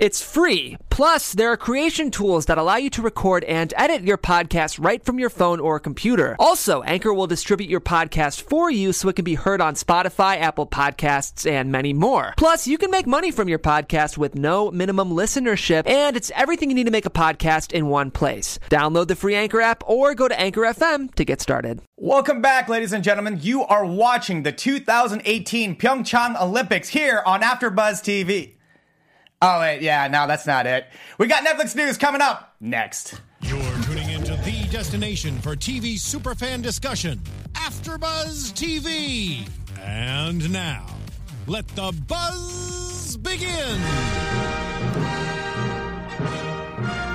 It's free. Plus, there are creation tools that allow you to record and edit your podcast right from your phone or computer. Also, Anchor will distribute your podcast for you so it can be heard on Spotify, Apple Podcasts, and many more. Plus, you can make money from your podcast with no minimum listenership, and it's everything you need to make a podcast in one place. Download the free Anchor app or go to Anchor FM to get started. Welcome back, ladies and gentlemen. You are watching the 2018 Pyeongchang Olympics here on AfterBuzz TV. Oh wait, yeah, no, that's not it. We got Netflix news coming up next. You're tuning into the destination for TV superfan discussion, AfterBuzz TV. And now, let the buzz begin.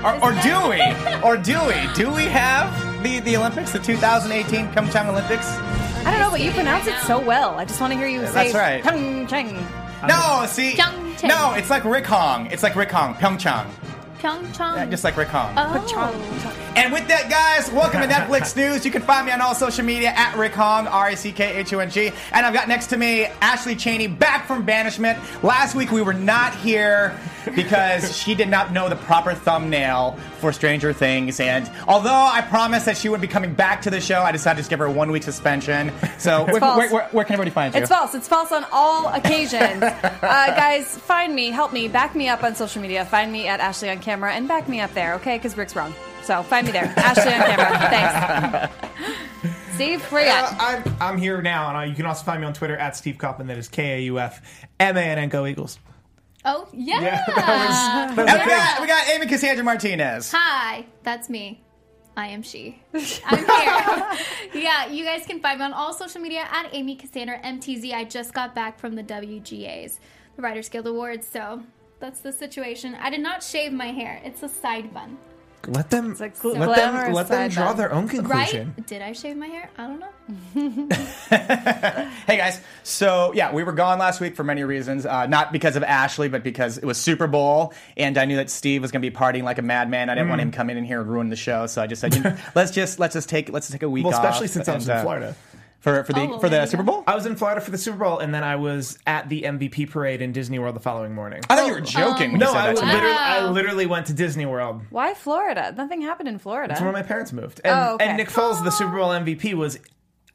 Or, or do we? Or do we? Do we have the, the Olympics, the 2018 Pyeongchang Olympics? I don't know, but you pronounce it so well. I just want to hear you say That's right. Pyeongchang. No, see, Pyeongchang. no, it's like Rick Hong. It's like Rick Hong, Pyeongchang, Pyeongchang. yeah, just like Rick Hong. oh. And with that, guys, welcome to Netflix News. You can find me on all social media at Rick Hong, R I C K H O N G. And I've got next to me Ashley Cheney back from banishment. Last week we were not here because she did not know the proper thumbnail for Stranger Things. And although I promised that she would be coming back to the show, I decided to just give her a one week suspension. So where, false. where, where, where can everybody find you? It's false. It's false on all occasions. uh, guys, find me, help me, back me up on social media. Find me at Ashley on camera and back me up there, okay? Because Rick's wrong. So find me there. Ashley on camera. Thanks. Steve, where you Uh, at? I'm, I'm here now, and uh, you can also find me on Twitter at Steve Kaufmann. That is K A U F M A N N Go Eagles. Oh, yeah. Yeah, that was, that was and we got, we got Amy Cassandra Martinez. Hi, that's me. I am she. I'm here. yeah, you guys can find me on all social media at Amy Cassandra MTZ. I just got back from the WGAs, the Writers Guild Awards, so that's the situation. I did not shave my hair. It's a side bun. Let them It's let them let them draw bun. their own conclusion. Right? Did I shave my hair? I don't know. Hey guys, so yeah, we were gone last week for many reasons. Uh, not because of Ashley, but because it was Super Bowl, and I knew that Steve was going to be partying like a madman. I didn't Mm. want him coming in here and ruin the show, so I just said, you know, let's just let's just take let's just take a week Well, off. especially since I was in uh, Florida. For for the Oh, well, for the Super. Bowl. I was in Florida for the Super Bowl, and then I was at the MVP parade in Disney World the following morning. I thought you were oh, joking. when no, you said I, that was to me. literally, I literally went to Disney World. Why Florida? Nothing happened in Florida. That's where my parents moved. And, Oh, okay. and Nick Foles, the Super Bowl MVP, was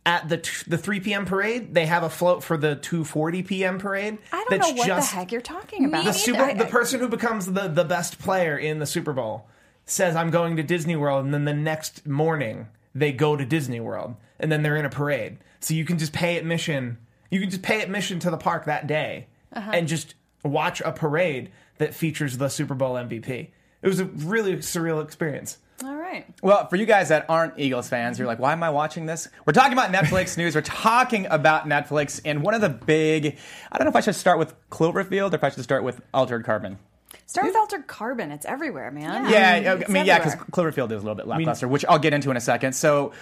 at the t- the 3 p.m. parade. They have a float for the 2:40 p.m. parade. I don't that's know what just the heck you're talking about. the. Super, I- the person who becomes the the best player in the Super Bowl says, "I'm going to Disney World," and then the next morning they go to Disney World, and then they're in a parade. So you can just pay admission. You can just pay admission to the park that day Uh-huh. and just watch a parade that features the Super Bowl MVP. It was a really surreal experience. All right. Well, for you guys that aren't Eagles fans, you're like, why am I watching this? We're talking about Netflix news. We're talking about Netflix, and one of the big, I don't know if I should start with Cloverfield or if I should start with Altered Carbon. Start with altered carbon. It's everywhere, man. Yeah, It's I mean, yeah, because. Cloverfield is a little bit lackluster, which I'll get into in a second. So,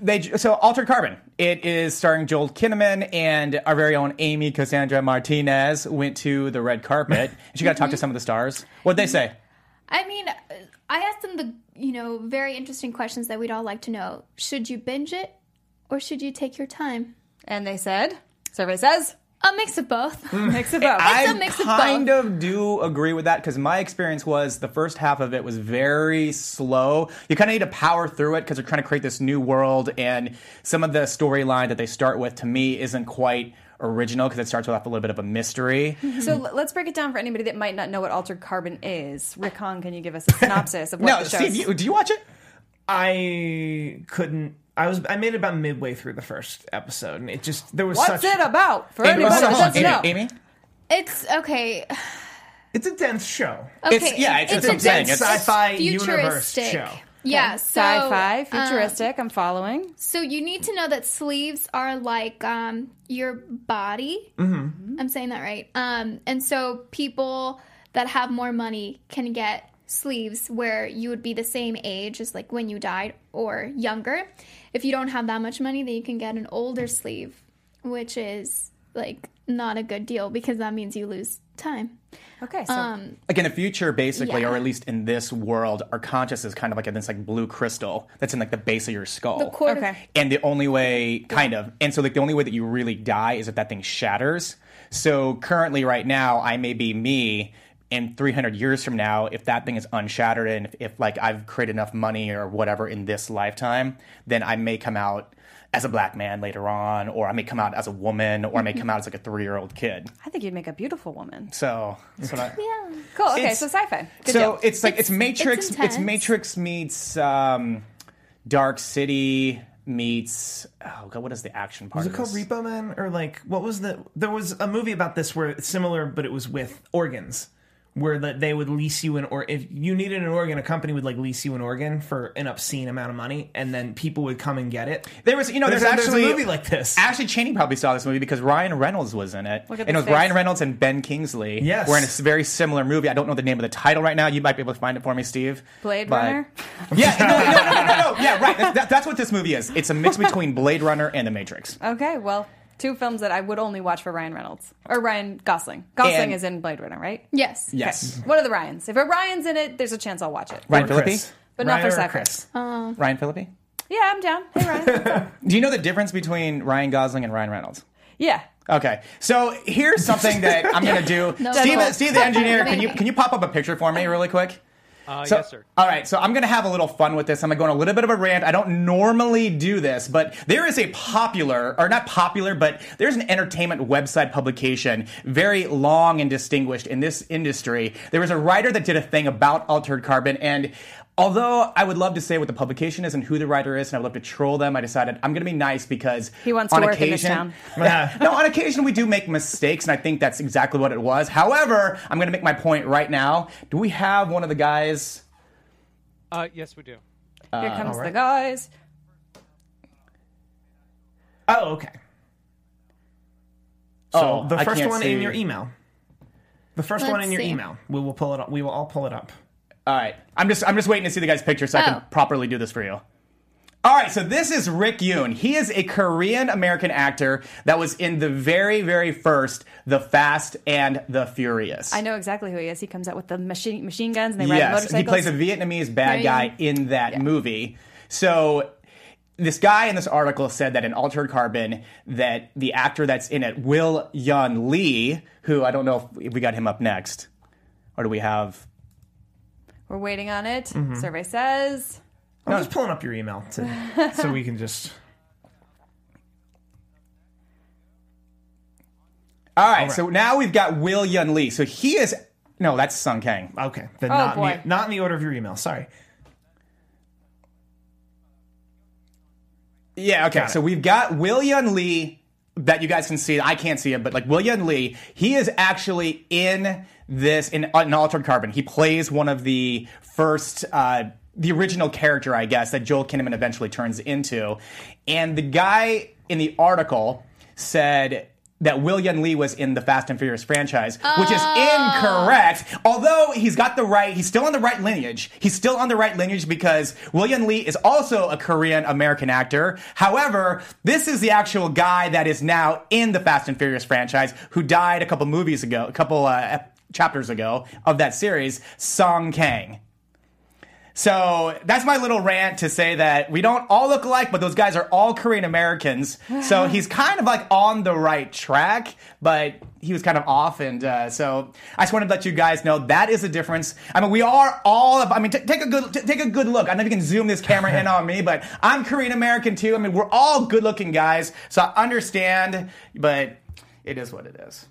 they so Altered Carbon. It is starring Joel Kinnaman and our very own Amy Cassandra Martinez went to the red carpet. and she got to talk to some of the stars. What'd they say? I mean, uh, I asked them the, you know, very interesting questions that we'd all like to know. Should you binge it or should you take your time? And they said, survey says, A mix of both. mix of both. It's a I mix of kind both. of do agree with that because my experience was the first half of it was very slow. You kind of need to power through it because they're trying to create this new world, and some of the storyline that they start with to me isn't quite original because it starts with a little bit of a mystery. Mm-hmm. So l- let's break it down for anybody that might not know what altered carbon is. Rick Hong, can you give us a synopsis of what no, the show Steve, you, do you watch it? I couldn't. I was. I made it about midway through the first episode, and it just there was What's such. it about? For Amy, anybody hold on, that hold doesn't know. Amy, Amy? It's okay. It's a dense show. Okay. It's- yeah, it's- it's, it's a what I'm saying. dense It's- Sci-fi universe futuristic. show. Yeah, so Sci-fi, um, futuristic. I'm following. So you need to know that sleeves are like um, your body. Mm-hmm. I'm saying that right. Um, and so people that have more money can get sleeves where you would be the same age as like when you died or younger. If you don't have that much money, then you can get an older sleeve, which is like not a good deal because that means you lose time. Okay, so Um, like in the future, basically, Yeah. or at least in this world, our conscious is kind of like in this like blue crystal that's in like the base of your skull. the quarter. okay. and the only way kind of and so like the only way that you really die is if that thing shatters so currently right now i may be me in 300 years from now if that thing is unshattered and if, if like i've created enough money or whatever in this lifetime then i may come out as a black man later on or i may come out as a woman or i may come out as like a three-year-old kid I think you'd make a beautiful woman. so that's what I, Yeah. Cool. Okay, so sci-fi. Good so deal. it's like it's, It's- Matrix. it's It's. Matrix meets um, Dark City meets. Oh god, what is the action part? Was it of called this? Repo Man or like what was the? There was a movie about this where it's similar, but it was with organs, where that they would lease you an or if you needed an organ, a company would like lease you an organ for an obscene amount of money, and then people would come and get it. There was, you know, there's, There's, a, there's actually a movie like this. Ashley Cheney probably saw this movie because Ryan Reynolds was in it, Look at and it was face. Ryan Reynolds and Ben Kingsley. Yes. were in a very similar movie. I don't know the name of the title right now. You might be able to find it for me, Steve. Blade But- Runner. Yeah, no, no, no, no, no, no. Yeah, right. That, that- that's what this movie is. It's a mix between Blade Runner and The Matrix. Okay, well, two films that I would only watch for Ryan Reynolds or Ryan Gosling. Gosling And- is in Blade Runner, right? Yes. Yes, What are the Ryans? If a Ryan's in it, there's a chance I'll watch it. Ryan Or Phillippe. Chris. But not for Ryan or sci-fi. Chris. Uh, Ryan Phillippe. Yeah, I'm down. Hey, Ryan. Do you know the difference between Ryan Gosling and Ryan Reynolds? yeah. Okay, so here's something that I'm gonna do. No. Steve, Deadpool. Steve, the engineer, can you can you pop up a picture for me really quick? Uh, So- yes, sir. All right, so I'm going to have a little fun with this. I'm going to go on a little bit of a rant. I don't normally do this, but there is a popular, or not popular, but there's an entertainment website publication, very long and distinguished in this industry. There was a writer that did a thing about altered carbon, and although I would love to say what the publication is and who the writer is, and I would love to troll them, I decided I'm going to be nice because He wants to on work in this occasion, town. no, on occasion we do make mistakes, and I think that's exactly what it was. However, I'm going to make my point right now. Do we have one of the guys? Uh, yes, we do. Here comes alright. the guys. Oh, okay. So Oh, the first one see. in your email. The 1st one Let's in your see. email. We will pull it up. We will all pull it up. All right, I'm just I'm just waiting to see the guy's picture so I Oh. can properly do this for you. All right, so this is Rick Yune. He is a Korean American actor that was in the very very first The Fast and the Furious. I know exactly who he is. He comes out with the machine machine guns and they ride Yes, motorcycles. he plays a Vietnamese bad guy in that movie. So this guy in this article said that in Altered Carbon that the actor that's in it, Will Yun Lee, who I don't know if we got him up next, or do we have? We're waiting on it. Mm-hmm. Survey says. I'm just pulling up your email to, so we can just. All right, so now we've got Will Yun Lee. So he is no, that's Sung Kang. Okay, then Oh, not in boy. the, not in the order of your email. Sorry. Yeah, okay. Got it. So we've got Will Yun Lee that you guys can see. I can't see him, but like Will Yun Lee, he is actually in this in, in Altered Carbon. He plays one of the first. Uh, the original character, I guess, that Joel Kinnaman eventually turns into. And the guy in the article said that Will Yun Lee was in the Fast and Furious franchise, which is incorrect. Although he's got the right, he's still on the right lineage. He's still on the right lineage because Will Yun Lee is also a Korean American actor. However, this is the actual guy that is now in the Fast and Furious franchise who died a couple movies ago, a couple uh, chapters ago of that series, Sung Kang. So that's my little rant to say that we don't all look alike, but those guys are all Korean Americans. So he's kind of like on the right track, but he was kind of off. And uh, so I just wanted to let you guys know that is the difference. I mean, we are all. I mean, t- take a good t- take a good look. I don't know if you can zoom this camera in on me, but I'm Korean American too. I mean, we're all good looking guys, so I understand. But it is what it is.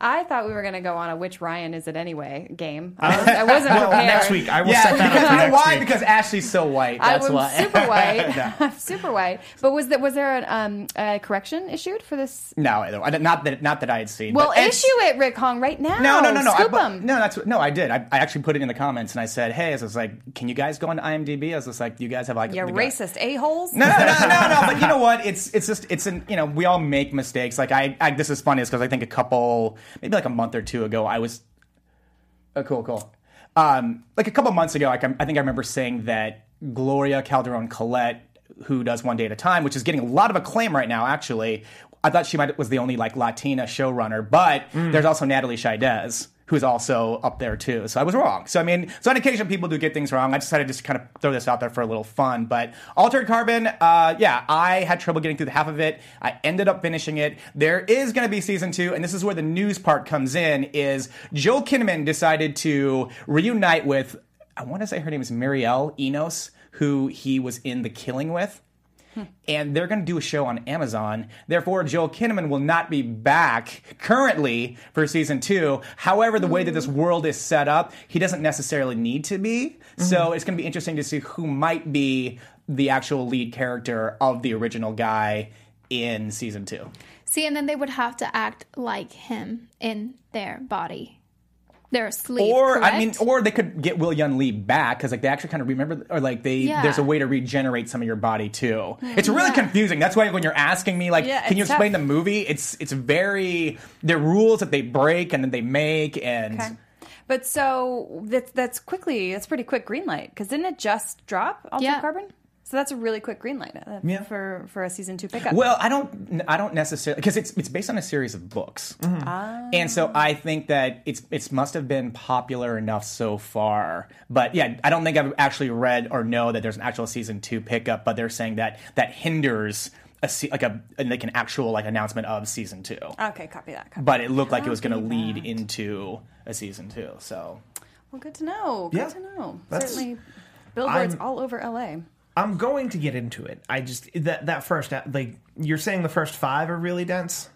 I thought we were going to go on a which Ryan is it anyway game. I, was, I wasn't Well, prepared. next week I will Yeah, set that because up for you know next why? week. Because Ashley's so white. I That's why. super white. no. I'm super white. But was there was there an, um, a correction issued for this? No, not that not that I had seen. Well, issue it, Rick Hong, right now. No, no, no, no. I, Scoop but- no, that's no. I did. I, I actually put it in the comments and I said, "Hey, I was like, can you guys go on IMDb?" I was just like, "You guys have like You the racist a holes. No, no, no, no, no. But you know what? It's it's just it's an you know we all make mistakes. Like I, I this is funny is because I think a couple maybe like a month or two ago I was. Oh, cool, cool. Um, like a couple months ago, like, I think I remember saying that Gloria Calderon Kellett, who does One Day at a Time, which is getting a lot of acclaim right now, actually. I thought she might was the only like Latina showrunner, but there's also Natalie Chaidez. Who's also up there too? So I was wrong. So I mean, so on occasion people do get things wrong. I decided to just kind of throw this out there for a little fun. But Altered Carbon, uh, yeah, I had trouble getting through the half of it. I ended up finishing it. There is going to be season two, and this is where the news part comes in. Is Joel Kinnaman decided to reunite with I want to say her name is Mireille Enos, who he was in The Killing with. And they're going to do a show on Amazon. Therefore, Joel Kinnaman will not be back currently for season two. However, the way that this mm. world is set up, he doesn't necessarily need to be. So mm-hmm. it's going to be interesting to see who might be the actual lead character of the original guy in season two. See, and then they would have to act like him in their body. They're asleep. Or correct? I mean, or they could get Will Yun Lee back because like they actually kind of remember, or like they Yeah. there's a way to regenerate some of your body too. Mm, it's really Yeah. confusing. That's why when you're asking me like, Yeah, can you explain tough. the movie? It's it's very the rules that they break and then they make and. Okay. But so that's that's quickly that's pretty quick green light because didn't it just drop Altered Yeah. Carbon? So that's a really quick green light uh, Yeah. for for a season two pickup. Well, I don't. I don't necessarily because it's it's based on a series of books, and so I think that it's it's must have been popular enough so far. But yeah, I don't think I've actually read or know that there's an actual season two pickup. But they're saying that that hinders a se- like a like an actual like announcement of season two. okay, copy that. Copy. But it looked like it was going to lead into a season two. So Well, good to know. Good Yeah. to know. That's- Certainly, billboards I'm- all over LA. I'm going to get into it. I just that that first uh, like you're saying the first five are really dense.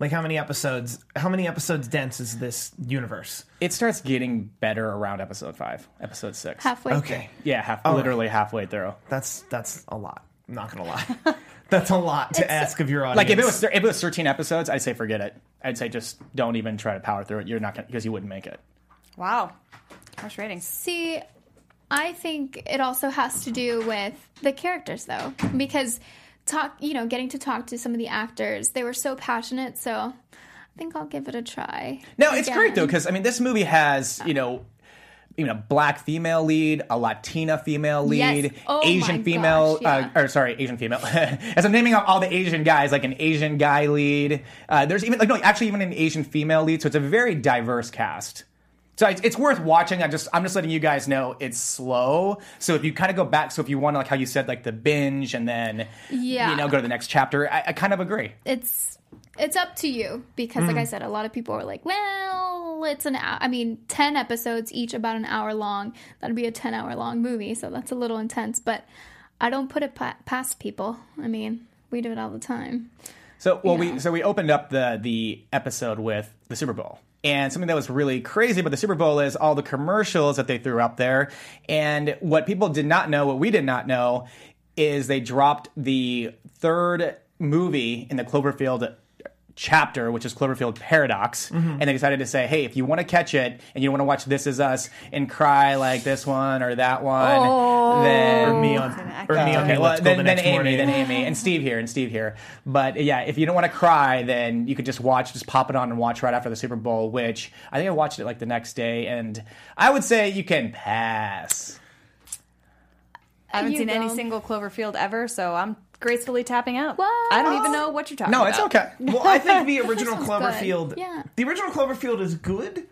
Like how many episodes? How many episodes dense is this universe? it starts getting better around episode five, episode six. halfway. Okay, Yeah, half, right. literally halfway through. that's that's a lot. I'm not gonna lie. that's a lot to ask of your audience. Like if it was if it was 13 episodes, I'd say forget it. I'd say just don't even try to power through it. You're not gonna because you wouldn't make it. Wow, harsh ratings. See, I think it also has to do with the characters, though, because talk, you know, getting to talk to some of the actors, they were so passionate. So I think I'll give it a try. No, it's great though because I mean this movie has you know. You know, black female lead, a Latina female lead, Yes. Oh Asian female, gosh, yeah. uh, or sorry, Asian female. As I'm naming all the Asian guys, like an Asian guy lead. Uh, there's even like no, actually even an Asian female lead. So it's a very diverse cast. So it's, it's worth watching. I just I'm just letting you guys know it's slow. So if you kind of go back, so if you want to like how you said like the binge and then Yeah. you know go to the next chapter, I, I kind of agree. It's it's up to you because, like I mm. said, a lot of people are like, "Well, it's an hour." I mean, ten episodes each, about an hour long. That'd be a ten-hour long movie, so that's a little intense. But I don't put it pa- past people. I mean, we do it all the time. So well, Yeah. we so we opened up the the episode with the Super Bowl. And something that was really crazy about the Super Bowl is all the commercials that they threw up there. And what people did not know, what we did not know, is they dropped the third movie in the Cloverfield chapter, which is Cloverfield Paradox, and they decided to say, "Hey, if you want to catch it and you want to watch This Is Us and cry like this one or that one, then or me on or me on okay, the well, then, the then Amy, morning. then Amy, and Steve here, and Steve here. But yeah, if you don't want to cry, then you could just watch, just pop it on and watch right after the Super Bowl. Which I think I watched it like the next day, and I would say you can pass. I haven't You seen any don't. single Cloverfield ever, so I'm gracefully tapping out. What? I don't even know what you're talking about. No, about. it's okay. well, I think the original This one's good. Cloverfield. Yeah. The original Cloverfield is good,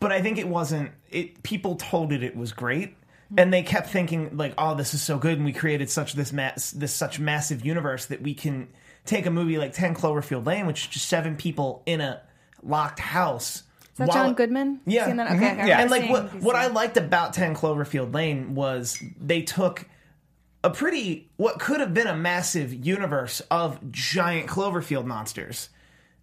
but I think it wasn't. It people told it it was great, and they kept thinking like, "Oh, this is so good," and we created such this mass this such massive universe that we can take a movie like Ten Cloverfield Lane, which is just seven people in a locked house. Is that while- John Goodman? Yeah. Seen that? Okay, Mhm. I Yeah. and like seeing what what I liked about 10 Cloverfield Lane was they took a pretty what could have been a massive universe of giant Cloverfield monsters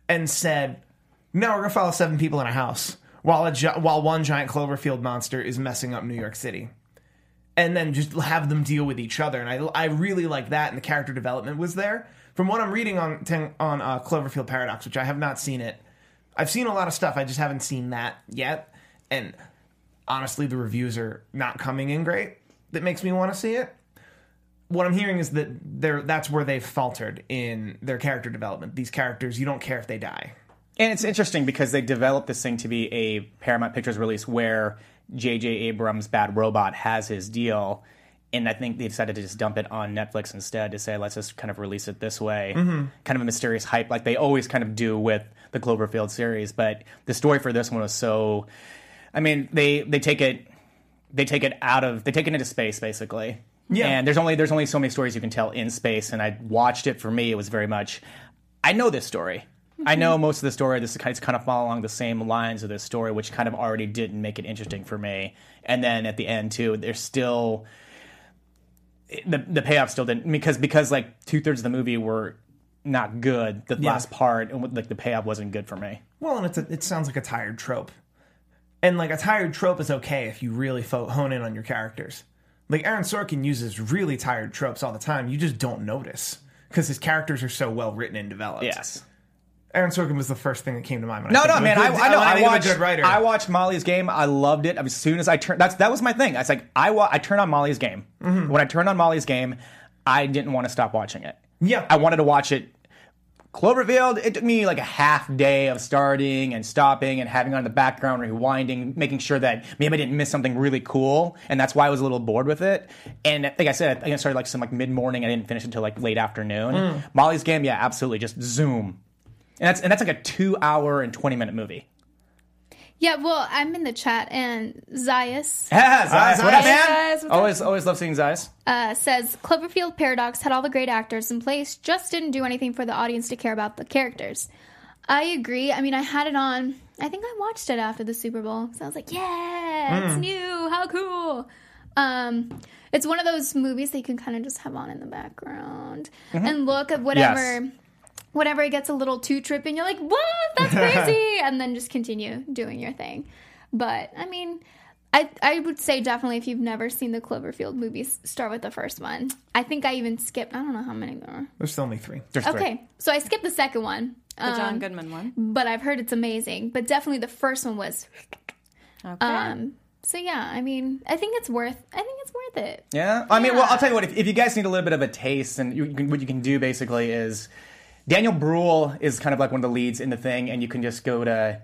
and said, "No, we're to follow seven people in a house while a gi- while one giant Cloverfield monster is messing up New York City." And then just have them deal with each other, and I, I really like that, and the character development was there. From what I'm reading on 10, on uh, Cloverfield Paradox, which I have not seen it, I've seen a lot of stuff. I just haven't seen that yet. And honestly, the reviews are not coming in great. That makes me want to see it. What I'm hearing is that they're, that's where they've faltered in their character development. These characters, you don't care if they die. And it's interesting because they developed this thing to be a Paramount Pictures release where J.J. Abrams' Bad Robot has his deal. and I think they decided to just dump it on Netflix instead to say let's just kind of release it this way, Mm-hmm. kind of a mysterious hype like they always kind of do with the Cloverfield series. But the story for this one was so, I mean, they they take it they take it out of they take it into space basically. Yeah. And there's only there's only so many stories you can tell in space, and I watched it. For me, it was very much, I know this story. I know most of the story. This is kind of, kind of follow along the same lines of this story, which kind of already didn't make it interesting for me. And then at the end too, there's still the the payoff still didn't because because like two thirds of the movie were not good. The last part, and like the payoff wasn't good for me. Well, and it's a, it sounds like a tired trope, and like a tired trope is okay if you really fo- hone in on your characters. Like Aaron Sorkin uses really tired tropes all the time. You just don't notice because his characters are so well written and developed. Yes. Aaron Sorkin was the first thing that came to mind. When No, I no, man. I, good- I know. when I a watched. good writer. I watched Molly's game. I loved it. As soon as I turned, that's that was my thing. I was like, I wa- I turned on Molly's game. Mm-hmm. When I turned on Molly's game, I didn't want to stop watching it. Yeah. I wanted to watch it. Cloverfield. It took me like a half day of starting and stopping and having on the background, rewinding, making sure that maybe I didn't miss something really cool, and that's why I was a little bored with it. And like I said, I think I started like some like mid morning. I didn't finish until like late afternoon. Mm. Molly's game, yeah, absolutely, just zoom. And that's and that's like a two hour and twenty minute movie. Yeah, well, I'm in the chat, and Zayas Yeah, Zayas. What up, man? Zayas, what's up? always, always love seeing Zayas. uh, says Cloverfield Paradox had all the great actors in place, just didn't do anything for the audience to care about the characters. I agree. I mean, I had it on. I think I watched it after the Super Bowl, so I was like, "Yeah, it's new. How cool!" Um, it's one of those movies that you can kind of just have on in the background and look at whatever. Yes. Whatever it gets a little too trippy, and you're like, "What? That's crazy!" and then just continue doing your thing. But I mean, I I would say definitely if you've never seen the Cloverfield movies, start with the first one. I think I even skipped. I don't know how many there are. There's only three. There's three. Okay, so I skipped the second one. The John um, Goodman one. but I've heard it's amazing. But definitely the first one was. Okay. Um, so yeah, I mean, I think it's worth. I think it's worth it. Yeah, I mean, well, I'll tell you what. If, if you guys need a little bit of a taste, and you, you can, what you can do basically is Daniel Bruhl is kind of like one of the leads in the thing, and you can just go to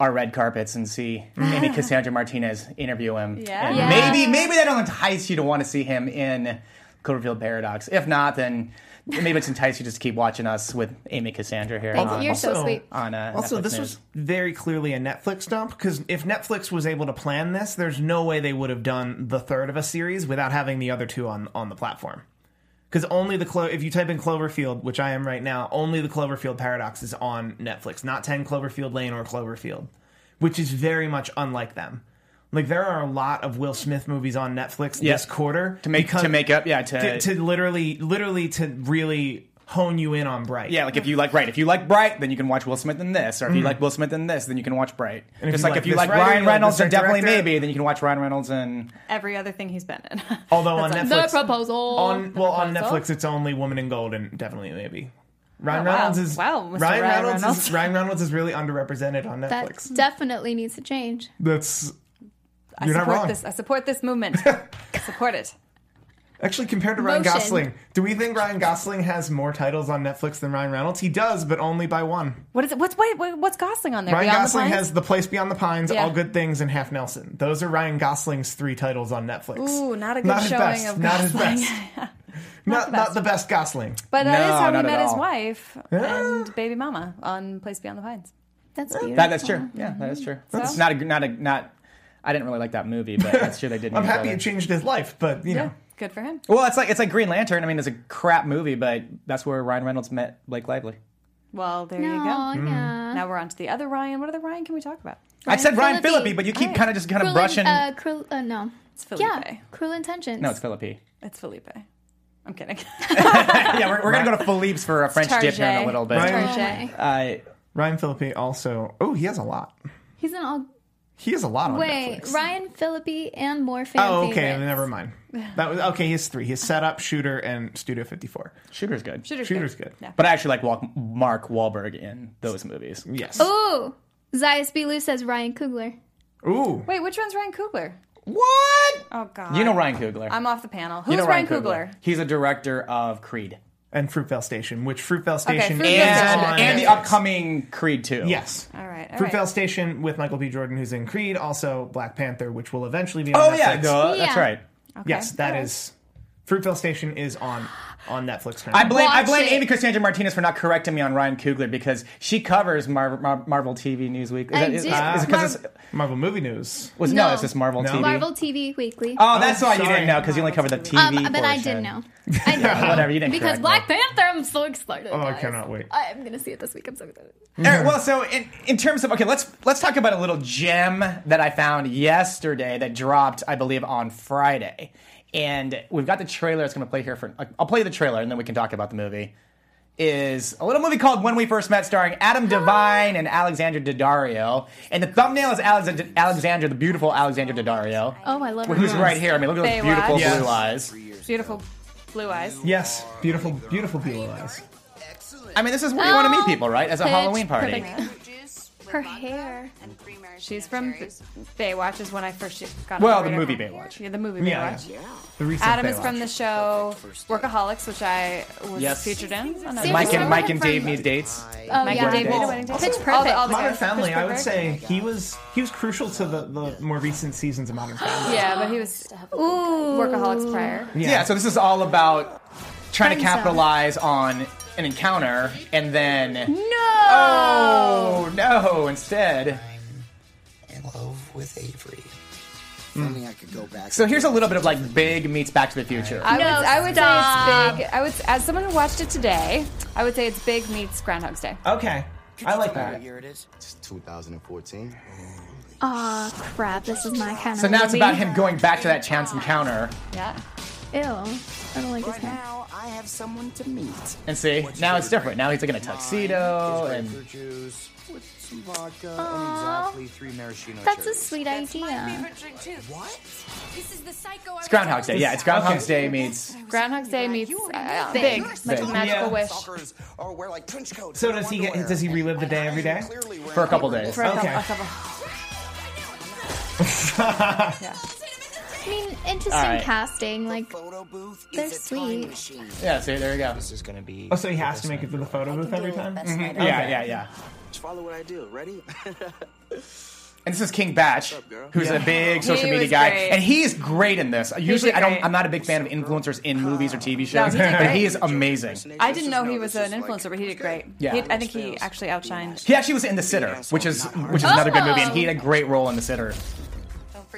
our red carpets and see maybe Cassandra Martinez interview him. Yeah. And Yeah. maybe maybe that'll entice you to want to see him in Cloverfield Paradox. If not, then maybe it's entice you just to keep watching us with Amy Cassandra here Thank on, you. You're so sweet. on uh, Also, Netflix this News. was very clearly a Netflix dump because if Netflix was able to plan this, there's no way they would have done the third of a series without having the other two on on the platform. Because only the Clo- if you type in Cloverfield, which I am right now, only the Cloverfield Paradox is on Netflix, not Ten Cloverfield Lane or Cloverfield, which is very much unlike them. Like there are a lot of Will Smith movies on Netflix Yeah. this quarter to make because- to make up, yeah, to, to, to literally literally to really hone you in on Bright. Yeah, like if you like right, if you like Bright, then you can watch Will Smith in this, or if you like Will Smith in this, then you can watch Bright. Mm. And if Just you like, like if you this like writer, Ryan you like Reynolds, this then definitely director. maybe, then you can watch Ryan Reynolds and Every other thing he's been in. Although on That's Netflix, The proposal. on well on proposal? Netflix, it's only Woman in Gold and definitely maybe. Ryan Oh, wow. Reynolds is Wow, Mr. Ryan, Ryan Reynolds, Reynolds. is Ryan Reynolds is really underrepresented on that Netflix. definitely needs to change. That's I You're not support wrong. this. I support this movement. support it. Actually compared to Ryan Motion. Gosling. Do we think Ryan Gosling has more titles on Netflix than Ryan Reynolds? He does, but only by one. What is it? What's wait, wait, what's Gosling on there? Ryan Beyond Gosling Pines? has The Place Beyond the Pines, Yeah. All Good Things, and Half Nelson. Those are Ryan Gosling's three titles on Netflix. Ooh, not a good not his showing best. of not his Gosling. best. not, not the best Gosling. But that is No, how he met his all. wife and baby mama on Place Beyond the Pines. That's beautiful. that, that's true. Yeah, that is true. It's not a not a not. I didn't really like that movie, but that's true. They did. I'm happy together. it changed his life, but you know. Good for him. Well, it's like it's like Green Lantern. I mean, it's a crap movie, but that's where Ryan Reynolds met Blake Lively. Well, there No, you go. yeah. Now we're on to the other Ryan. What other Ryan can we talk about? I said Ryan Phillippe. Phillippe, but you keep Alright. kind of just kind of Cruel, brushing. uh, cruel, uh, no. It's Felipe. Yeah, cruel intentions. no, it's Phillippe. It's Felipe. I'm kidding. yeah, we're, we're gonna go to Philippe's for a French dip here in a little bit. Ryan- Target. Uh, Ryan Phillippe also. Oh, he has a lot. He's in all. He has a lot on Wait, Netflix. Ryan Phillippe and more fan Oh, okay. favorites. Never mind. That was okay. He has three. He has setup, shooter, and Studio 54. Shooter's good. Shooter's, Shooter's good. good. Yeah. But I actually like Walk, Mark Wahlberg in those movies. Yes. Ooh, Zayas Bilu says Ryan Coogler. Ooh. Wait, which one's Ryan Coogler? What? Oh God. You know Ryan Coogler. I'm off the panel. Who's you know Ryan Coogler? He's a director of Creed And Fruitvale Station, which Fruitvale Station Fruitvale is Station. on and, and the upcoming Creed 2. Yes. All right. All Fruitvale right. Station with Michael B. Jordan, who's in Creed, also Black Panther, which will eventually be on Oh Netflix. yeah, duh, that's Yeah. right. Yes, that is. Fruitvale Station is on on Netflix currently. I blame I blame it. Amy Cassandra Martinez for not correcting me on Ryan Coogler because she covers Mar- Mar- Marvel TV Newsweek. Is I it- is- did. is it ah. 'cause it's- Marvel movie news. was no, No. it's just Marvel No. TV. Marvel TV Weekly. Oh, that's oh, why you didn't know because you only covered the TV. um, but I portion. did know. I did know. Whatever, you didn't know. Because Black me. Panther, I'm so excited. Oh, I cannot wait. I am gonna see it this week. I'm so excited. All right, well, so in, in terms of okay, let's let's talk about a little gem that I found yesterday that dropped, I believe, on Friday, and we've got the trailer. It's going to play here for. I'll play the trailer and then we can talk about the movie. Is a little movie called When We First Met, starring Adam Devine and Alexandra Daddario, and the thumbnail is Alex- Alexandra, the beautiful Alexandra Daddario, Oh, I love who's it. right here. I mean, look at those beautiful Yes. blue eyes. Beautiful blue eyes. Yes, beautiful, beautiful blue eyes. I mean, this is where you want to meet people, right? As a pitch Halloween party. perfect. Her hair. She's from Baywatch is when I first got. Well, on the radar. movie Baywatch. Yeah, the movie Yeah, Baywatch. yeah. The recent Adam is from the show Workaholics, which I was Yes. featured in. on See, Mike and Mike and Dave need dates. Oh Mike yeah. and Dave Need a Wedding Date. Pitch All the- Perfect. all the Modern guys. Family. I would say he was he was crucial to the, the more recent seasons of Modern Family. Yeah, but he was Ooh. Workaholics prior. Yeah. so this is all about trying to Friend zone. capitalize on an encounter and then No. oh no, instead. In love with Avery. If only I could go back. So here's a little bit of like Big meets Back to the Future. I No, would, I would stop. say it's big. I would, as someone who watched it today, I would say it's big meets Groundhog's Day. Okay, I like What that. year it is? It's 2014. Aw, crap. This is my kind So of now it's about him going back to that chance encounter. Yeah. Ew. I don't like his hair. Now I have someone to meet. And see, now it's different. Now he's like in a tuxedo and juice with some vodka Aw. and exactly three maraschino That's a cherries. sweet idea. What? it's Groundhog's Day. Yeah, it's Groundhog's Day meets. Groundhog's Day meets uh, Big. big, like a Big. magical Yeah. wish or wear like trench coats. So does he get? Does he relive the day every day? For a couple days. for a Okay. couple. A couple. yeah. I mean, interesting All right. casting. Like, They're sweet. Yeah, see, there you go. This is gonna be. Oh, so he has to make it to the photo booth every time. That's not- mm-hmm. Yeah, yeah, yeah. Just follow what I do. Ready? And this is King Bach, up, girl? who's a big social He media guy, great. and he is great in this. Usually, I don't. I'm not a big fan of influencers in movies or TV shows, he did but he is amazing. I didn't know he was an influencer, but he did great. Yeah. He, I think he actually outshined. He actually was in The Sitter, which is which is another good movie, oh. and he had a great role in The Sitter,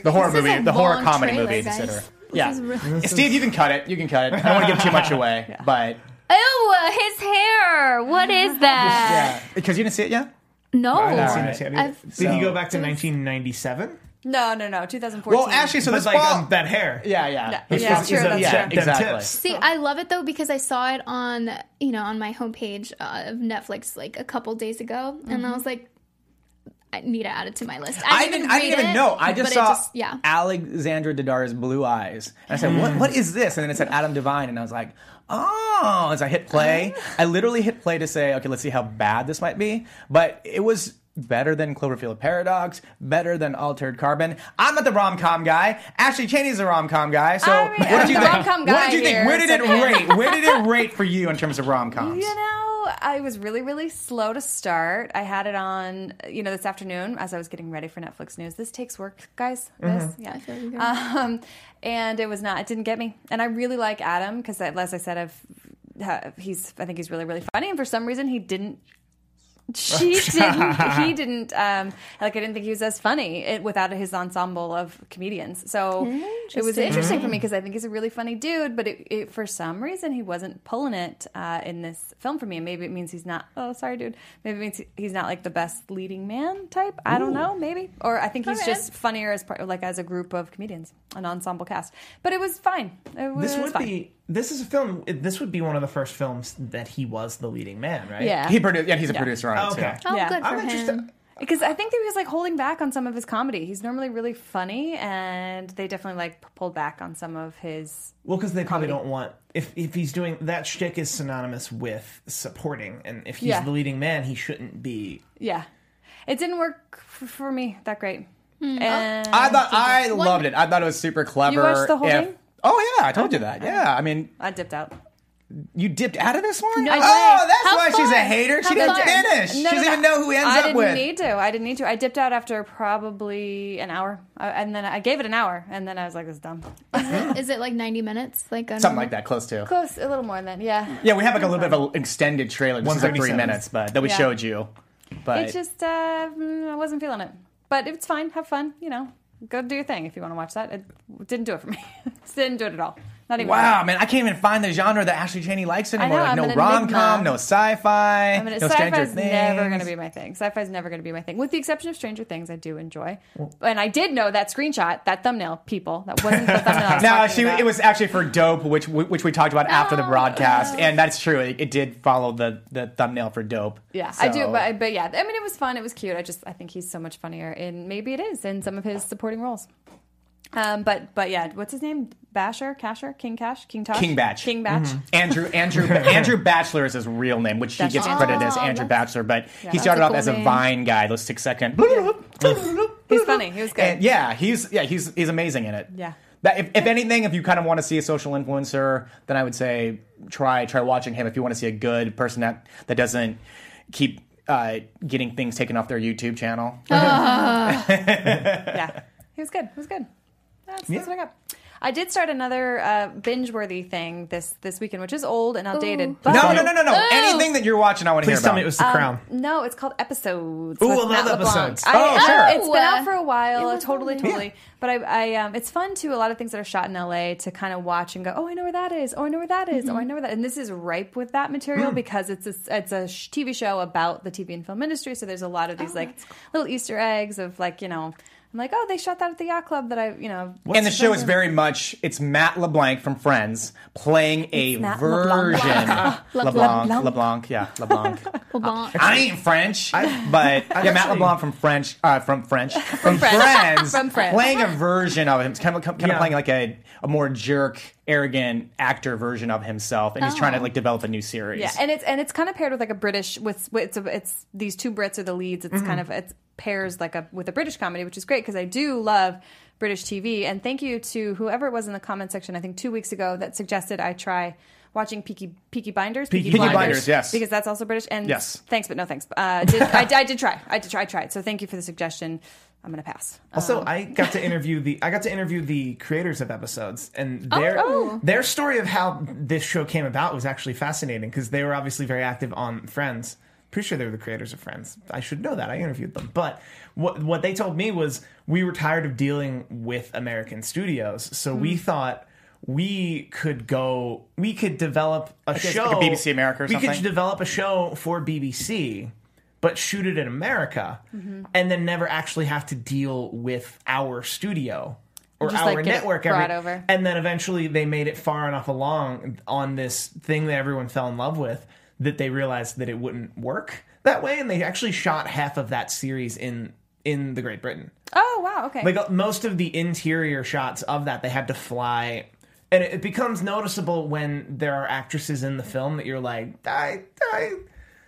the horror movie, the horror comedy trailer, movie, The guys. Sitter. Yeah, is re- Steve, you can cut it. You can cut it. I don't want to give too much away, but Ew, his hair. What is that? yeah, because you didn't see it yet. No. I haven't seen Alright. this yet. I've- Did So- he go back to 1997? No, no, no. 2014. Well, actually, so But this like fall. um, that hair. yeah, yeah, Yeah. Yeah, is- sure, a- that's yeah, them exactly. tips. See, I love it though because I saw it on, you know, on my homepage uh, of Netflix like a couple days ago, and I was like, I need to add it to my list. I didn't, didn't. I didn't even it, know. I just saw yeah. Alexandra Daddar's blue eyes, and I said, "What? Mm. What is this?" And then it said Adam Devine, and I was like, "Oh!" As I hit play, I literally hit play to say, "Okay, let's see how bad this might be." But it was better than Cloverfield Paradox, better than Altered Carbon. I'm not the rom com guy. Ashley Cheney's the rom com guy. So I mean, what did you think? what did you think? Where did it rate? Where did it rate for you in terms of rom coms? You know, I was really, really slow to start. I had it on, you know, this afternoon as I was getting ready for Netflix news. This takes work, guys. This, yeah. I feel you. Um, and it was not. It didn't get me. And I really like Adam because, as I said, I've ha- he's. I think he's really, really funny. And for some reason, he didn't. She didn't. He didn't. Um, like I didn't think he was as funny it, without his ensemble of comedians. So it was interesting for me because I think he's a really funny dude. But it, it, for some reason, he wasn't pulling it uh, in this film for me. And maybe it means he's not. Oh, sorry, dude. Maybe it means he's not like the best leading man type. I don't know. Maybe. Or I think he's just funnier as part, like as a group of comedians, an ensemble cast. But it was fine. It was This would fine. be. This is a film. This would be one of the first films that he was the leading man, right? Yeah. He produced. Yeah, he's a Yeah. producer on it Okay. too. oh, yeah. good for I'm him. interested. Because I think that he was like holding back on some of his comedy. He's normally really funny, and they definitely like pulled back on some of his. Well, because they probably don't want if if he's doing that shtick is synonymous with supporting, and if he's Yeah. the leading man, he shouldn't be. Yeah, it didn't work for me that great. Hmm. And I thought I loved it. I thought it was super clever. You watched the whole If- thing? Oh yeah, I told you that. Yeah, I mean, I dipped out. You dipped out of this one? No Oh, way. that's How why she's a fun. hater. She didn't fun. finish. she No, doesn't no, even know who he ends I up I didn't need to. I didn't need to. I dipped out after probably an hour, uh, and then I gave it an hour, and then I was like, "This is dumb." Is it like 90 minutes? Like a Something like that, close to. Close, a little more than yeah. Yeah, we have like a little bit of an extended trailer. This is like three minutes, but that we Yeah. showed you. But It just uh, mm, I wasn't feeling it, but it's fine. Have fun, you know. Go do your thing if you want to watch that. It didn't do it for me. didn't do it at all. Not even. wow, man, I can't even find the genre that Ashley Cheney likes anymore. know, like no rom com, no sci-fi, I mean, no Stranger sci-fi's Things. never going to be my thing. Sci fi is never going to be my thing, with the exception of Stranger Things. I do enjoy, and I did know that screenshot, that thumbnail. People, that wasn't the thumbnail. No, she, about. it was actually for Dope, which which we talked about after the Oh, broadcast, and that's true. It, it did follow the, the thumbnail for Dope. Yeah, I do, but, but yeah, I mean, it was fun. It was cute. I just, I think he's so much funnier, and maybe it is in some of his supporting roles. Um, but but yeah, what's his name? Basher, Casher, King Cash, King Tosh, King Bach. King Bach. Mm-hmm. Andrew Andrew Andrew Bachelor is his real name, which he gets right. credited as Andrew that's- Bachelor, but yeah, he started off cool as a name. Vine guy. Those six second. He's funny. He was good. And yeah, he's yeah he's he's amazing in it. Yeah. That, if, if anything, if you kind of want to see a social influencer, then I would say try try watching him. If you want to see a good person that that doesn't keep uh, getting things taken off their YouTube channel. yeah, he was good. He was good. That's, that's what I got. I did start another uh, binge-worthy thing this this weekend, which is old and outdated. But No, no, no, no, no. Anything that you're watching, I want to hear Please tell about. me it was The Crown. No, it's called Episodes. Ooh, with I love Matt LeBlanc. Episodes. I, Oh, sure. uh, It's been out for a while. it was totally, lovely. totally. But I, I, um, it's fun too. A lot of things that are shot in LA to kind of watch and go, oh, I know where that is. Oh, I know where that is. Mm-hmm. Oh, I know where that. And this is ripe with that material because it's a, it's a TV show about the TV and film industry. So there's a lot of these Oh, like little Easter eggs of like you know. I'm like, oh, they shot that at the yacht club that I, you know. and the show is very much it's Matt LeBlanc from Friends playing a Matt version LeBlanc. LeBlanc LeBlanc. LeBlanc yeah LeBlanc. LeBlanc. I ain't French, but yeah, Matt LeBlanc from French uh, from French from, Friends. Friends, From Friends. playing a version of him, it's kind of kind of Yeah. playing like a, a more jerk, arrogant actor version of himself, and he's trying to like develop a new series. Yeah, and it's and it's kind of paired with like a British with, with it's, a, it's these two Brits are the leads. It's Mm-hmm. kind of it's pairs like a with a British comedy, which is great because I do love British TV. And thank you to whoever it was in the comment section. I think two weeks ago that suggested I try watching Peaky Peaky Blinders. Peaky Peaky Blinders, yes. because that's also British. And Yes. thanks, but no thanks. Uh, did, I, I did try. I did try. I tried. So thank you for the suggestion. I'm gonna pass. Also, Um, I got to interview the I got to interview the creators of episodes, and their oh. their story of how this show came about was actually fascinating because they were obviously very active on Friends. Pretty sure they were the creators of Friends. I should know that. I interviewed them, but what what they told me was we were tired of dealing with American studios, so Hmm. we thought we could go we could develop a guess show like a BBC America or we could develop a show for BBC but shoot it in America Mm-hmm. and then never actually have to deal with our studio or Just, our like, network brought over. and then eventually they made it far enough along on this thing that everyone fell in love with that they realized that it wouldn't work that way and they actually shot half of that series in in the Great Britain oh wow. Okay. like uh, most of the interior shots of that they had to fly and it, it becomes noticeable when there are actresses in the film that you're like i i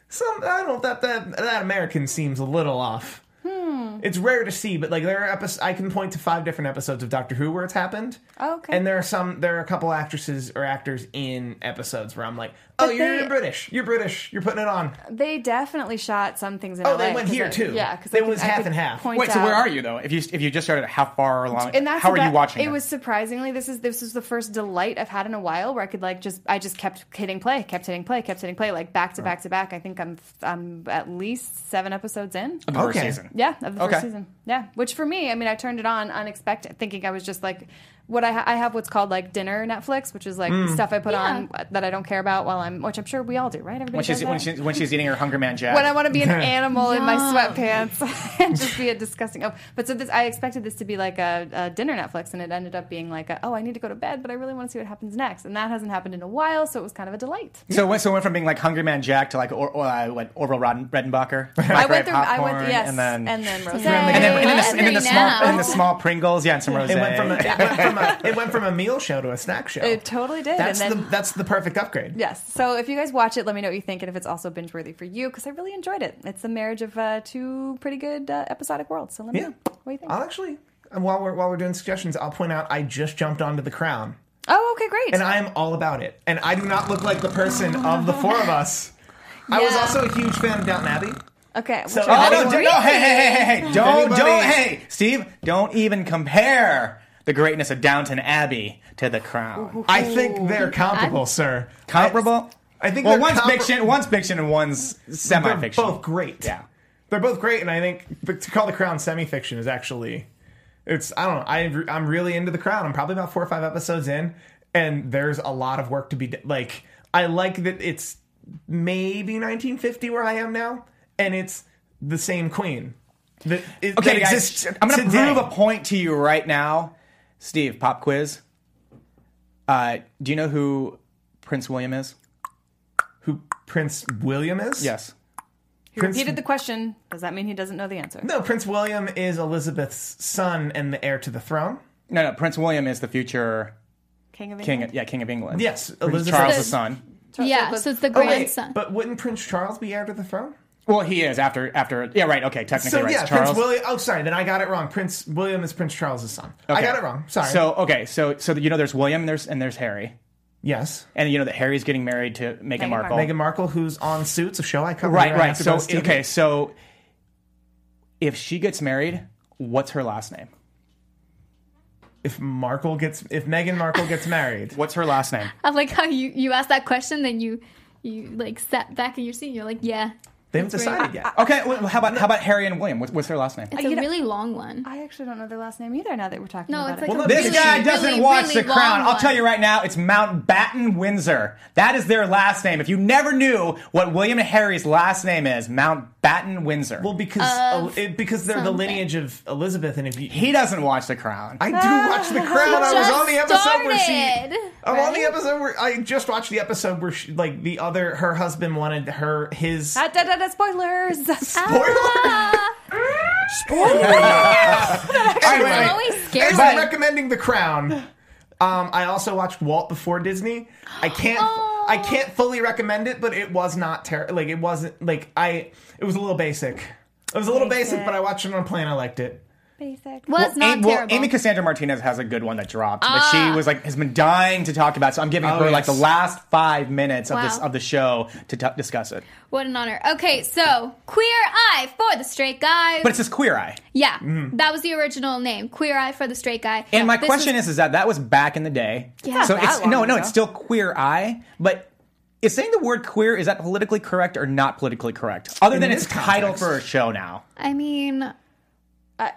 some i don't that that that american seems a little off Hmm. it's rare to see but like there are episodes i can point to five different episodes of doctor who where it's happened Oh, okay. and there are some there are a couple actresses or actors in episodes where i'm like oh But you're they- british you're british you're putting it on they definitely shot some things in Oh, LA. they went 'cause here, I- too. Yeah, because It was half and half. Wait, so where are you though? If you if you just started, how far along? and that's how are you watching? It was surprisingly this is this is the first delight I've had in a while where I could like just I just kept hitting play, kept hitting play, kept hitting play, like back to back to back. I think I'm I'm at least seven episodes in. the first Okay. season. Yeah, of the Okay. first season. Yeah, which for me, I mean, I turned it on unexpected, thinking I was just like, what I, ha- I have what's called like dinner Netflix, which is like Mm. stuff I put Yeah. on that I don't care about while I'm, which I'm sure we all do, right? Everybody When she's does when that? she's when she's eating her Hunger Man Jack. when I want to be an animal in my sweatpants and just be a disgusting. Oh, but so this, I expected this to be like a, a dinner Netflix, and it ended up being like, a, oh, I need to go to bed, but I really want to see what happens next, and that hasn't happened in a while, so it was kind of a delight. So it went, so it went from being like Hungry Man Jack to like or, or, uh, what Orville Roden- Redenbacher. I went through, I went, Popcorn, yes, and then and then rose. and then, and then, the, and then the Hungry small now. and the small Pringles, yeah, and some rosé. it went from a, it went from a it went from a meal show to a snack show It totally did. that's and then, the that's the perfect upgrade Yes. So if you guys watch it, let me know what you think and if it's also binge worthy for you because I really enjoyed it. It's the marriage of uh, two pretty good uh, episodic worlds. So let me Yeah. know what you think. I'll actually, while we're while we're doing suggestions, I'll point out I just jumped onto The Crown. Oh, okay, great. and I am all about it. And I do not look like the person of the four of us. I was also a huge fan of Downton Abbey. okay. So- which Oh, one- no, no, no, hey, hey, hey, hey, hey, don't, Anybody- don't, hey, Steve, don't even compare the greatness of Downton Abbey to The Crown. I think they're comparable, sir. Comparable? I think well, they're one's compar- fiction, one's fiction, and one's They're semi-fiction. both great. Yeah. they're both great, and I think but to call the Crown semi-fiction is actually, it's I don't know. I I'm really into the Crown. I'm probably about four or five episodes in, and there's a lot of work to be d- like. I like that it's maybe 1950 where I am now, and it's the same Queen. That, it, Okay, that guys, exists I'm going to today. prove a point to you right now. Steve, pop quiz. Uh, do you know who Prince William is? Who Prince William is? Yes. he Prince- repeated the question. Does that mean he doesn't know the answer? No, Prince William is Elizabeth's son and the heir to the throne. No, no. Prince William is the future King of king. England. Yeah, king of England. Yes, Prince Elizabeth- Charles' The- son. Yeah, but- so it's the Oh, wait, grandson. but wouldn't Prince Charles be heir to the throne? Well, he is after after. Yeah, right. Okay, technically So right. yeah, Charles. Prince William. Oh, sorry, then I got it wrong. Prince William is Prince Charles' son. I got it wrong. Sorry. So okay, so so you know there's William and there's and there's Harry, yes, and you know that Harry's getting married to Meghan Markle. Meghan Markle, who's on Suits, a show I covered. Right, here right. So okay, so if she gets married, what's her last name? if Markle gets, if Meghan Markle gets married, What's her last name? I was like how you you asked that question, then you you like sat back in your seat. and You're like, yeah, they haven't That's right. decided yet. Okay, well, how about how about Harry and William? What's, what's their last name? it's you a know- really long one. I actually don't know their last name either. Now that we're talking No, about it's it. like Well, a no, This really, guy doesn't really, watch really The Crown. long I'll tell one. you right now, it's Mountbatten Windsor. That is their last name. If you never knew what William and Harry's last name is, Mountbatten Windsor. Well, because Of it, because they're the something. lineage of Elizabeth, and if you, he doesn't watch The Crown. I do watch The Crown. I was Just on the episode where she. started, I'm on the right? episode where I just watched the episode where she, like the other her husband wanted her his Ah, da, da, da, spoilers. Ah, Anyway, it always scares as I'm me. recommending The Crown. Um, I also watched Walt before Disney. I can't Oh. I can't fully recommend it, but it was not terrible. Like it wasn't like I it was a little basic. It was a little basic, Basic. but I watched it on a plane. I liked it. Basic. was not Amy, well, terrible. Amy Cassandra Martinez has a good one that dropped that Ah. she was like has been dying to talk about. So I'm giving Oh, her like the last five minutes of this of the show to t- discuss it. what an honor. Okay, so Queer Eye for the Straight Guy. But it says Queer Eye. yeah, that was the original name. Queer Eye for the Straight Guy. And my This question was- is, is that that was back in the day. Yeah. So it's no, long no, ago. it's still Queer Eye, but. Is saying the word queer is that politically correct or not politically correct? Other In than this it's title for a show now. I mean, Uh,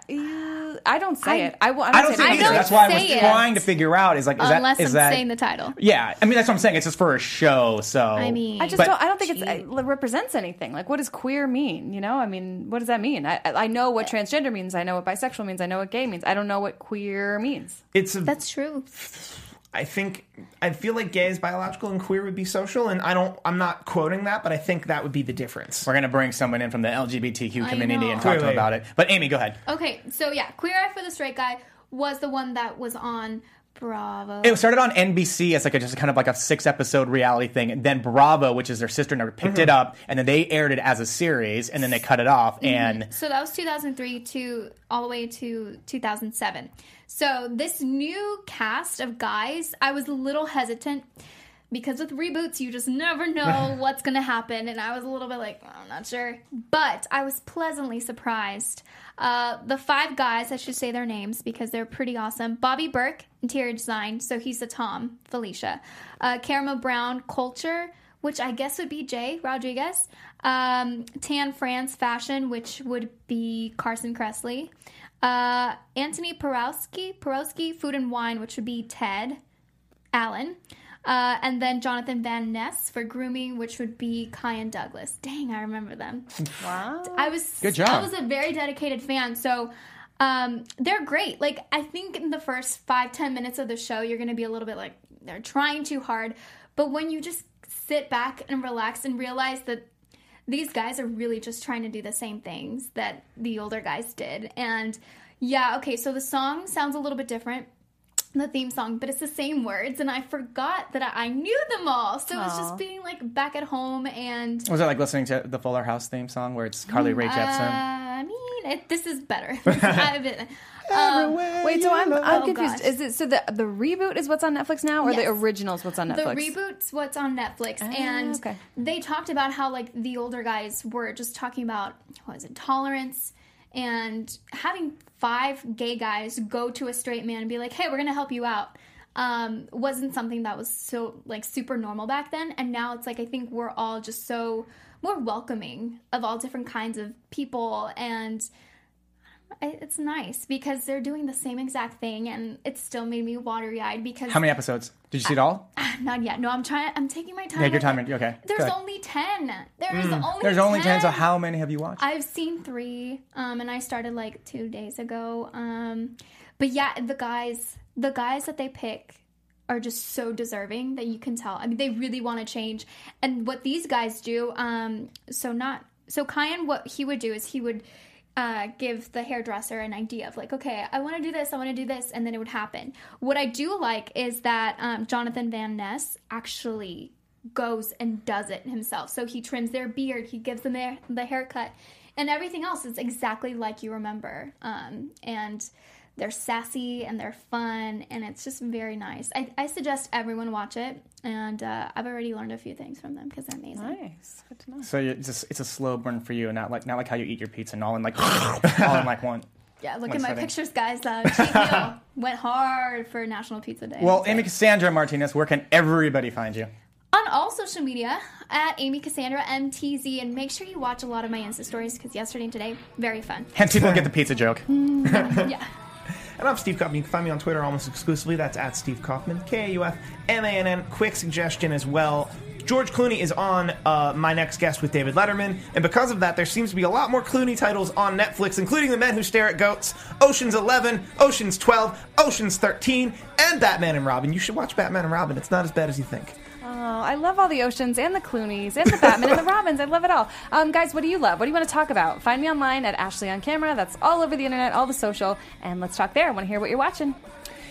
I don't say I- it. I don't say think I either. don't That's why I was say it. trying to figure out is like is unless that is I'm that saying the title. yeah? I mean that's what I'm saying. It's just for a show, so I mean, I just But- don't. I don't think it's, Gee. it represents anything. Like, what does queer mean? You know, I mean, what does that mean? I, I I know what transgender means. I know what bisexual means. I know what gay means. I don't know what queer means. It's a, that's true. I think I feel like gay is biological and queer would be social, and I don't. I'm not quoting that, but I think that would be the difference. we're gonna bring someone in from the LGBTQ community and know. talk to them about it. But Amy, go ahead. Okay, so yeah, Queer Eye for the Straight Guy was the one that was on Bravo. It started on NBC as like a, just kind of like a six episode reality thing, and then Bravo, which is their sister network, picked it mm-hmm. up, and then they aired it as a series, and then they cut it off. Mm-hmm. And So that was 2003 to all the way to 2007. So this new cast of guys, I was a little hesitant because with reboots, you just never know what's going to happen. And I was a little bit like, "Oh, I'm not sure. But I was pleasantly surprised. Uh, the five guys, I should say their names because they're pretty awesome. Bobby Berk, interior design. So he's the Thom, Filicia. Uh, Brown, culture which I guess would be Jay Rodriguez. Um, Tan France Fashion, which would be Carson Kressley. Uh, Antoni Porowski, Porowski Food and Wine, which would be Ted Allen. Uh, and then Jonathan Van Ness for grooming, which would be Kyan Douglas. Dang, I remember them. Wow. I was Good job. I was a very dedicated fan, so um, they're great. Like I think in the first five ten minutes of the show, you're gonna be a little bit like they're trying too hard, but when you just sit back and relax and realize that these guys are really just trying to do the same things that the older guys did, and yeah, okay, so the song sounds a little bit different. The theme song, but it's the same words, and I forgot that I I knew them all. So it was just being like back at home, and was it like listening to the Fuller House theme song where it's Carly Rae uh, Jepsen? I mean, it, this is better. I've been- um, Wait, so I'm I'm Oh, confused. gosh. Is it so the the reboot is what's on Netflix now, or the original's what's on Netflix? the Netflix? reboot's what's on Netflix, Ah, and okay. they talked about how like the older guys were just talking about what was it tolerance and having five gay guys go to a straight man and be like, "Hey, we're gonna help you out." Um, wasn't something that was so like super normal back then, and now it's like I think we're all just so more welcoming of all different kinds of people and I- it's nice because they're doing the same exact thing and it still made me watery eyed because How many episodes? Did you see it all? not yet. No, I'm trying. I'm taking my time. Take your time. and- Okay. There's only ten. There's only There's only 10, so how many have you watched? I've seen three, um, and I started like two days ago. Um, but yeah, the guys, the guys that they pick are just so deserving that you can tell. I mean, they really want to change. And what these guys do, um, so not so Kyan, what he would do is he would uh, give the hairdresser an idea of like, okay, I want to do this, I want to do this, and then it would happen. What I do like is that um, Jonathan Van Ness actually goes and does it himself. So he trims their beard, he gives them their, the haircut, and everything else is exactly like you remember. Um, and they're sassy and they're fun, and it's just very nice. I, I suggest everyone watch it, and uh, I've already learned a few things from them because they're amazing. Nice, good to know. so it's a, it's a slow burn for you, and not like not like how you eat your pizza and all in like all in like one. Yeah, look One at my setting. pictures, guys. Uh, Cheap Meal went hard for National Pizza Day. Well, Amy Cassandra Martinez, where can everybody find you? on all social media at Amy Cassandra MTZ, and make sure you watch a lot of my Insta stories because yesterday and today very fun. And people get the pizza joke. yeah. And I'm Steve Kaufmann. You can find me on Twitter almost exclusively. That's at Steve Kaufmann. K A U F M A N N. Quick suggestion as well. George Clooney is on uh, my next guest with David Letterman, and because of that, there seems to be a lot more Clooney titles on Netflix, including The Men Who Stare at Goats, Ocean's 11, Ocean's 12, Ocean's 13, and Batman and Robin. You should watch Batman and Robin. It's not as bad as you think. Oh, I love all the oceans and the Clooney's and the Batman and the Robins. I love it all. Um, guys, what do you love? What do you want to talk about? Find me online at Ashley on Camera. That's all over the internet, all the social, and let's talk there. I want to hear what you're watching.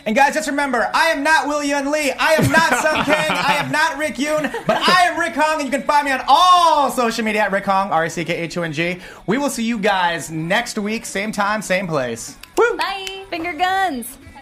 And guys, just remember, I am not Will Yun Lee. I am not Sung Kang. I am not Rick Yune. But I am Reck Hong, and you can find me on all social media at Reck Hong, R E C K H O N G. We will see you guys next week, same time, same place. Woo! Bye. Finger guns.